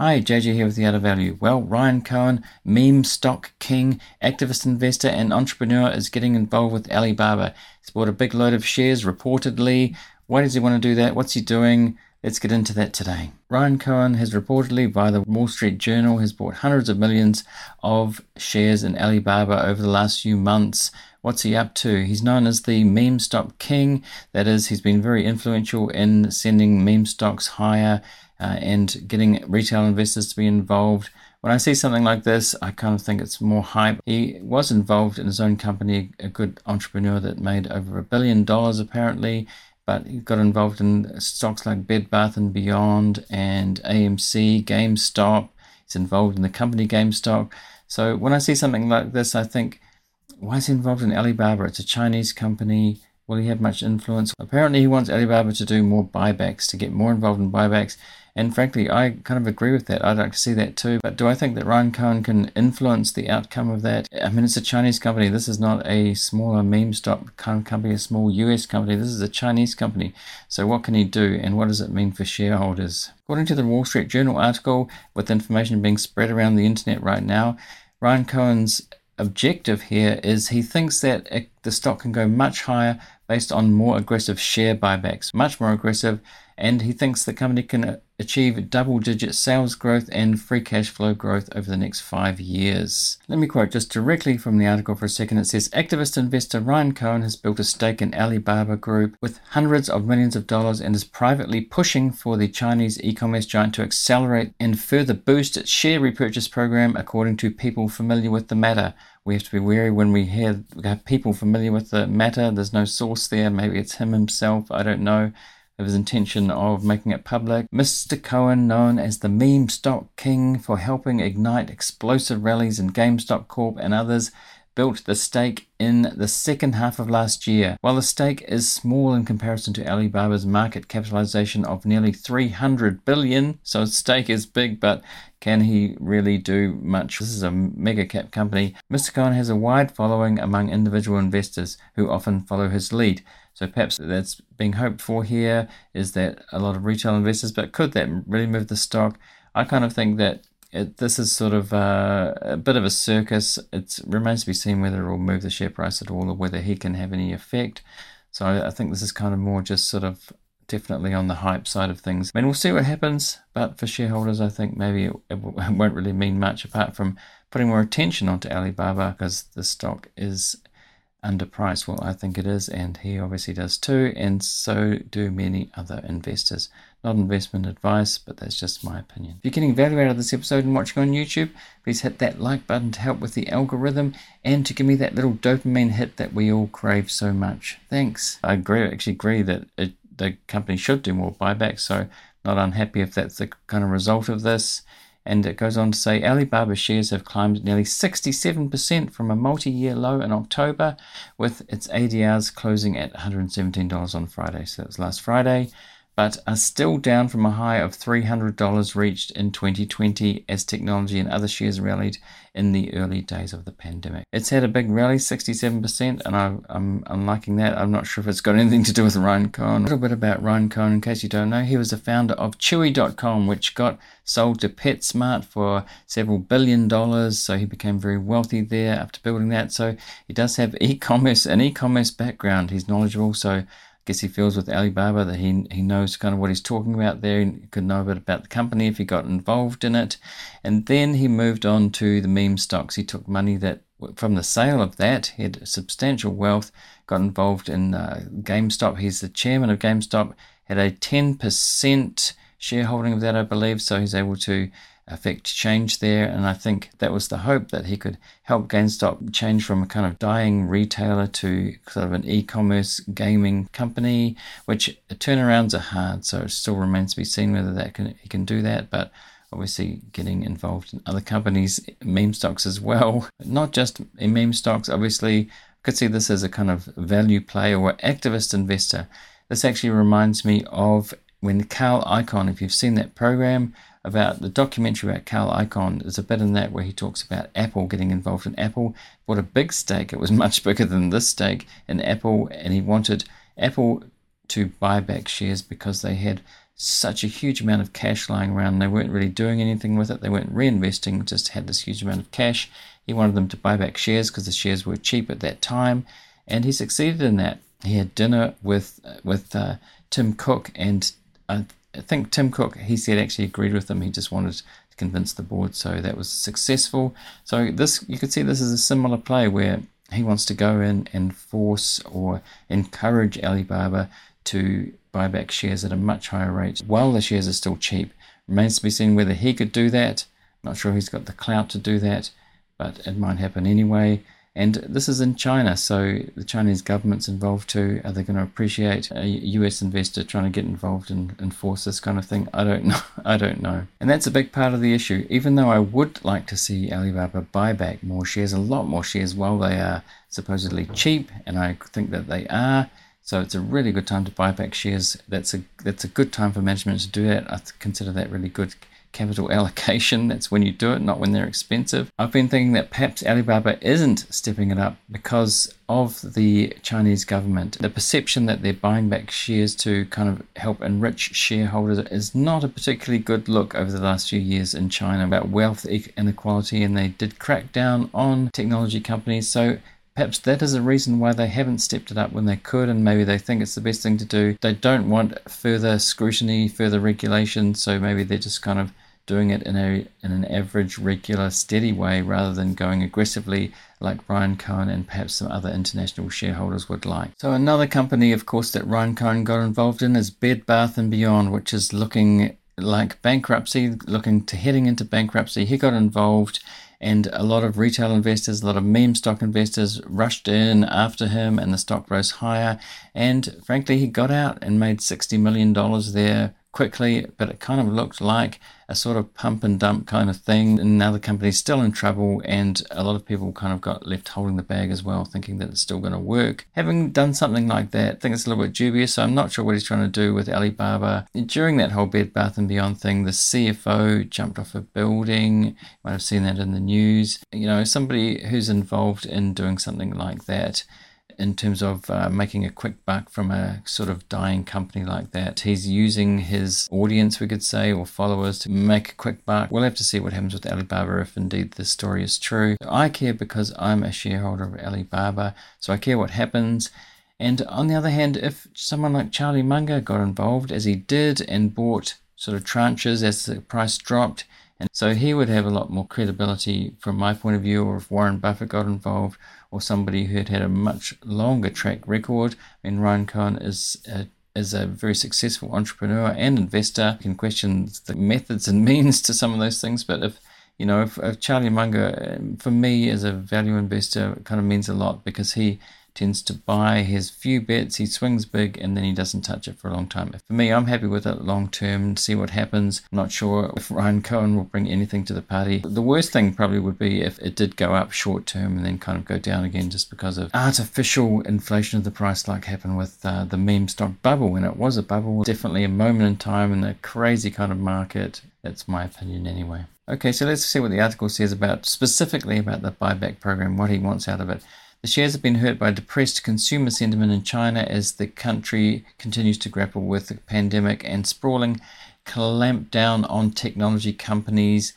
Hi, JJ here with the Art of Value. Well, Ryan Cohen, meme stock king, activist investor, and entrepreneur, is getting involved with Alibaba. He's bought a big load of shares, reportedly. Why does he want to do that? What's he doing? Let's get into that today. Ryan Cohen has reportedly, via the Wall Street Journal, has bought hundreds of millions of shares in Alibaba over the last few months. What's he up to? He's known as the meme stock king. That is, he's been very influential in sending meme stocks higher uh, and getting retail investors to be involved. When I see something like this, I kind of think it's more hype. He was involved in his own company, a good entrepreneur that made over a billion dollars apparently, but he got involved in stocks like Bed Bath and Beyond and AMC, GameStop. He's involved in the company GameStop. So when I see something like this, I think, why is he involved in Alibaba? It's a Chinese company. Will he have much influence? Apparently, he wants Alibaba to do more buybacks, to get more involved in buybacks. And frankly, I kind of agree with that. I'd like to see that too. But do I think that Ryan Cohen can influence the outcome of that? I mean, it's a Chinese company. This is not a smaller meme stock kind of company, a small US company. This is a Chinese company. So what can he do and what does it mean for shareholders? According to the Wall Street Journal article, with information being spread around the internet right now, Ryan Cohen's objective here is he thinks that it, the stock can go much higher based on more aggressive share buybacks, much more aggressive, and he thinks the company can achieve double digit sales growth and free cash flow growth over the next five years. Let me quote just directly from the article for a second. It says Activist investor Ryan Cohen has built a stake in Alibaba Group with hundreds of millions of dollars and is privately pushing for the Chinese e commerce giant to accelerate and further boost its share repurchase program, according to people familiar with the matter. We have to be wary when we hear people familiar with the matter. There's no source there. Maybe it's him himself. I don't know of his intention of making it public. Mr. Cohen, known as the meme stock king for helping ignite explosive rallies in GameStop Corp and others, built the stake in the second half of last year. While the stake is small in comparison to Alibaba's market capitalization of nearly 300 billion, so stake is big, but can he really do much? This is a mega cap company. Mr. Cohen has a wide following among individual investors who often follow his lead. So perhaps that's being hoped for here is that a lot of retail investors, but could that really move the stock? I kind of think that it, this is sort of uh, a bit of a circus. It remains to be seen whether it will move the share price at all or whether he can have any effect. So I, I think this is kind of more just sort of definitely on the hype side of things. I mean, we'll see what happens, but for shareholders, I think maybe it, it won't really mean much apart from putting more attention onto Alibaba because the stock is underpriced? Well, I think it is, and he obviously does too, and so do many other investors. Not investment advice, but that's just my opinion. If you're getting value out of this episode and watching on YouTube, please hit that like button to help with the algorithm and to give me that little dopamine hit that we all crave so much. Thanks. I agree, actually agree that it, the company should do more buybacks, so not unhappy if that's the kind of result of this. And it goes on to say Alibaba shares have climbed nearly 67% from a multi year low in October, with its ADRs closing at $117 on Friday. So that was last Friday but are still down from a high of $300 reached in 2020 as technology and other shares rallied in the early days of the pandemic. It's had a big rally, 67%, and I, am I'm liking that. I'm not sure if it's got anything to do with Ryan Cohen. A little bit about Ryan Cohen, in case you don't know. He was the founder of Chewy.com, which got sold to PetSmart for several billion dollars. So he became very wealthy there after building that. So he does have e-commerce, an e-commerce background. He's knowledgeable. So guess he feels with Alibaba that he he knows kind of what he's talking about there and could know a bit about the company if he got involved in it. And then he moved on to the meme stocks. He took money that from the sale of that, he had substantial wealth, got involved in uh, GameStop. He's the chairman of GameStop, had a 10% shareholding of that, I believe, so he's able to affect change there. And I think that was the hope that he could help GameStop change from a kind of dying retailer to sort of an e commerce gaming company, which turnarounds are hard. So it still remains to be seen whether that can, he can do that. But obviously getting involved in other companies, meme stocks as well. Not just in meme stocks, obviously, I could see this as a kind of value play or activist investor. This actually reminds me of when Carl Icahn, if you've seen that program, about the documentary about Carl Icahn. There's a bit in that where he talks about Apple getting involved in Apple. Bought a big stake. It was much bigger than this stake in Apple, and he wanted Apple to buy back shares because they had such a huge amount of cash lying around. They weren't really doing anything with it. They weren't reinvesting, just had this huge amount of cash. He wanted them to buy back shares because the shares were cheap at that time, and he succeeded in that. He had dinner with with uh, Tim Cook, and I think Tim Cook, he said, actually agreed with him. He just wanted to convince the board, so that was successful. So this, you could see, this is a similar play where he wants to go in and force or encourage Alibaba to buy back shares at a much higher rate while the shares are still cheap. Remains to be seen whether he could do that. Not sure he's got the clout to do that, but it might happen anyway. And this is in China, so the Chinese government's involved too. Are they going to appreciate a US investor trying to get involved and enforce this kind of thing? I don't know. I don't know. And that's a big part of the issue. Even though I would like to see Alibaba buy back more shares, a lot more shares, while they are supposedly cheap, and I think that they are. So it's a really good time to buy back shares. That's a that's a good time for management to do that. I consider that really good capital allocation. That's when you do it, not when they're expensive. I've been thinking that perhaps Alibaba isn't stepping it up because of the Chinese government. The perception that they're buying back shares to kind of help enrich shareholders is not a particularly good look over the last few years in China about wealth inequality, and they did crack down on technology companies. So Perhaps that is a reason why they haven't stepped it up when they could, and maybe they think it's the best thing to do. They don't want further scrutiny, further regulation, so maybe they're just kind of doing it in a in an average, regular, steady way rather than going aggressively like Ryan Cohen and perhaps some other international shareholders would like. So another company, of course, that Ryan Cohen got involved in is Bed Bath and Beyond, which is looking like bankruptcy, looking to heading into bankruptcy. He got involved and a lot of retail investors, a lot of meme stock investors rushed in after him, and the stock rose higher. And frankly, he got out and made $60 million there quickly, but it kind of looked like a sort of pump and dump kind of thing. And now the company's still in trouble, and a lot of people kind of got left holding the bag as well, thinking that it's still going to work. Having done something like that, I think it's a little bit dubious. So I'm not sure what he's trying to do with Alibaba. During that whole Bed Bath and Beyond thing, the CFO jumped off a building. You might have seen that in the news. You know, somebody who's involved in doing something like that in terms of uh, making a quick buck from a sort of dying company like that. He's using his audience, we could say, or followers to make a quick buck. We'll have to see what happens with Alibaba if indeed this story is true. I care because I'm a shareholder of Alibaba, so I care what happens. And on the other hand, if someone like Charlie Munger got involved, as he did, and bought sort of tranches as the price dropped, and so he would have a lot more credibility from my point of view, or if Warren Buffett got involved, or somebody who had had a much longer track record. I mean, Ryan Cohen is a, is a very successful entrepreneur and investor. You can question the methods and means to some of those things, but if you know, if, if Charlie Munger, um, for me as a value investor, kind of means a lot because he tends to buy his few bets, he swings big, and then he doesn't touch it for a long time. For me, I'm happy with it long term, see what happens. I'm not sure if Ryan Cohen will bring anything to the party. The worst thing probably would be if it did go up short term and then kind of go down again just because of artificial inflation of the price, like happened with uh, the meme stock bubble. When it was a bubble, definitely a moment in time in a crazy kind of market. That's my opinion anyway. Okay, so let's see what the article says about specifically about the buyback program, what he wants out of it. The shares have been hurt by depressed consumer sentiment in China as the country continues to grapple with the pandemic and sprawling clampdown on technology companies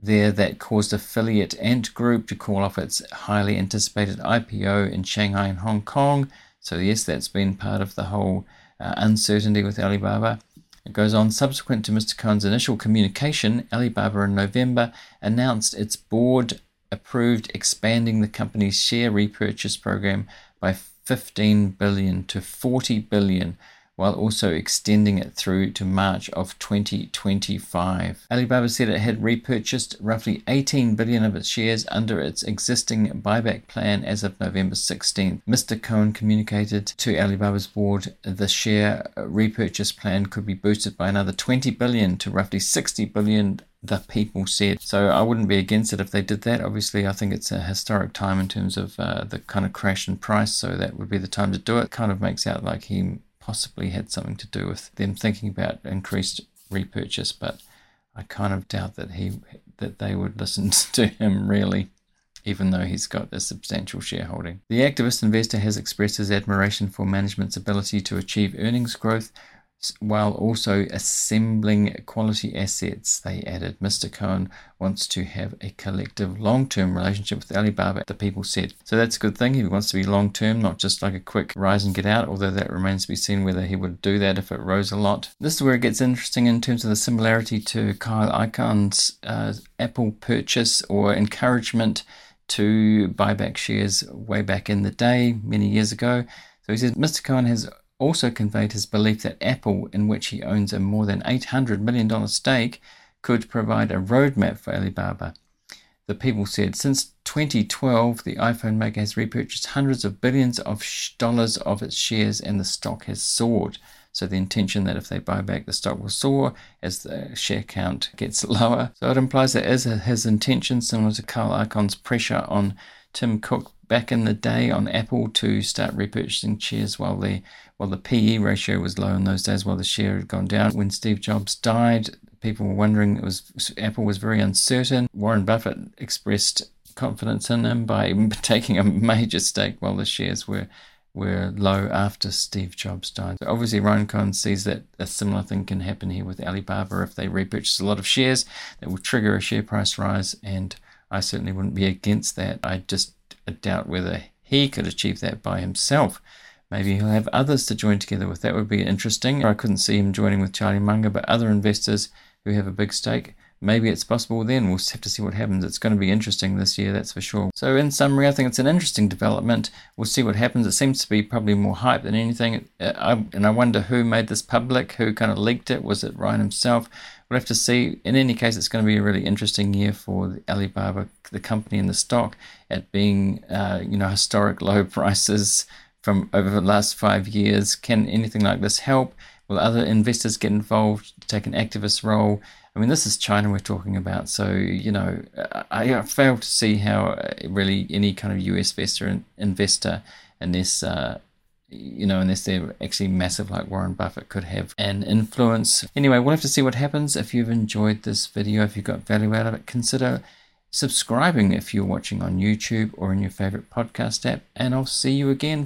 there that caused affiliate Ant Group to call off its highly anticipated IPO in Shanghai and Hong Kong. So, yes, that's been part of the whole uh, uncertainty with Alibaba. It goes on, subsequent to Mr. Cohen's initial communication, Alibaba in November announced its board approved expanding the company's share repurchase program by 15 billion to 40 billion while also extending it through to March of 2025. Alibaba said it had repurchased roughly 18 billion of its shares under its existing buyback plan as of November 16th. Mr. Cohen communicated to Alibaba's board the share repurchase plan could be boosted by another 20 billion to roughly 60 billion the people said. So I wouldn't be against it if they did that. Obviously, I think it's a historic time in terms of uh, the kind of crash in price, so that would be the time to do it. Kind of makes out like he possibly had something to do with them thinking about increased repurchase, but I kind of doubt that he that they would listen to him really. Even though he's got a substantial shareholding. The activist investor has expressed his admiration for management's ability to achieve earnings growth while also assembling quality assets. They added Mr. Cohen wants to have a collective long term relationship with Alibaba, the people said. So that's a good thing. He wants to be long term, not just like a quick rise and get out, although that remains to be seen whether he would do that if it rose a lot. This is where it gets interesting in terms of the similarity to Carl Icahn's uh, Apple purchase or encouragement to buy back shares way back in the day, many years ago. So he says Mr. Cohen has also conveyed his belief that Apple, in which he owns a more than $800 million stake, could provide a roadmap for Alibaba. The people said since 2012, the iPhone maker has repurchased hundreds of billions of dollars of its shares and the stock has soared. So the intention that if they buy back, the stock will soar as the share count gets lower. So it implies that as his intention, similar to Carl Icahn's pressure on Tim Cook back in the day on Apple to start repurchasing shares while the while the PE ratio was low in those days, while the share had gone down. When Steve Jobs died, people were wondering it was Apple was very uncertain. Warren Buffett expressed confidence in him by taking a major stake while the shares were were low after Steve Jobs died. So obviously, Ryan Cohen sees that a similar thing can happen here with Alibaba if they repurchase a lot of shares. That will trigger a share price rise, and I certainly wouldn't be against that. I just doubt whether he could achieve that by himself. Maybe he'll have others to join together with. That would be interesting. I couldn't see him joining with Charlie Munger, but other investors who have a big stake maybe it's possible then. We'll have to see what happens. It's going to be interesting this year, that's for sure. So, in summary, I think it's an interesting development. We'll see what happens. It seems to be probably more hype than anything. Uh, and I wonder who made this public, who kind of leaked it. Was it Ryan himself? We'll have to see. In any case, it's going to be a really interesting year for the Alibaba, the company and the stock, at being, uh, you know, historic low prices from over the last five years. Can anything like this help? Will other investors get involved, take an activist role? I mean, this is China we're talking about, so you know, I, I fail to see how uh, really any kind of US investor, investor unless uh, you know, unless they're actually massive like Warren Buffett could have an influence. Anyway, we'll have to see what happens. If you've enjoyed this video, if you've got value out of it, consider subscribing if you're watching on YouTube or in your favorite podcast app. And I'll see you again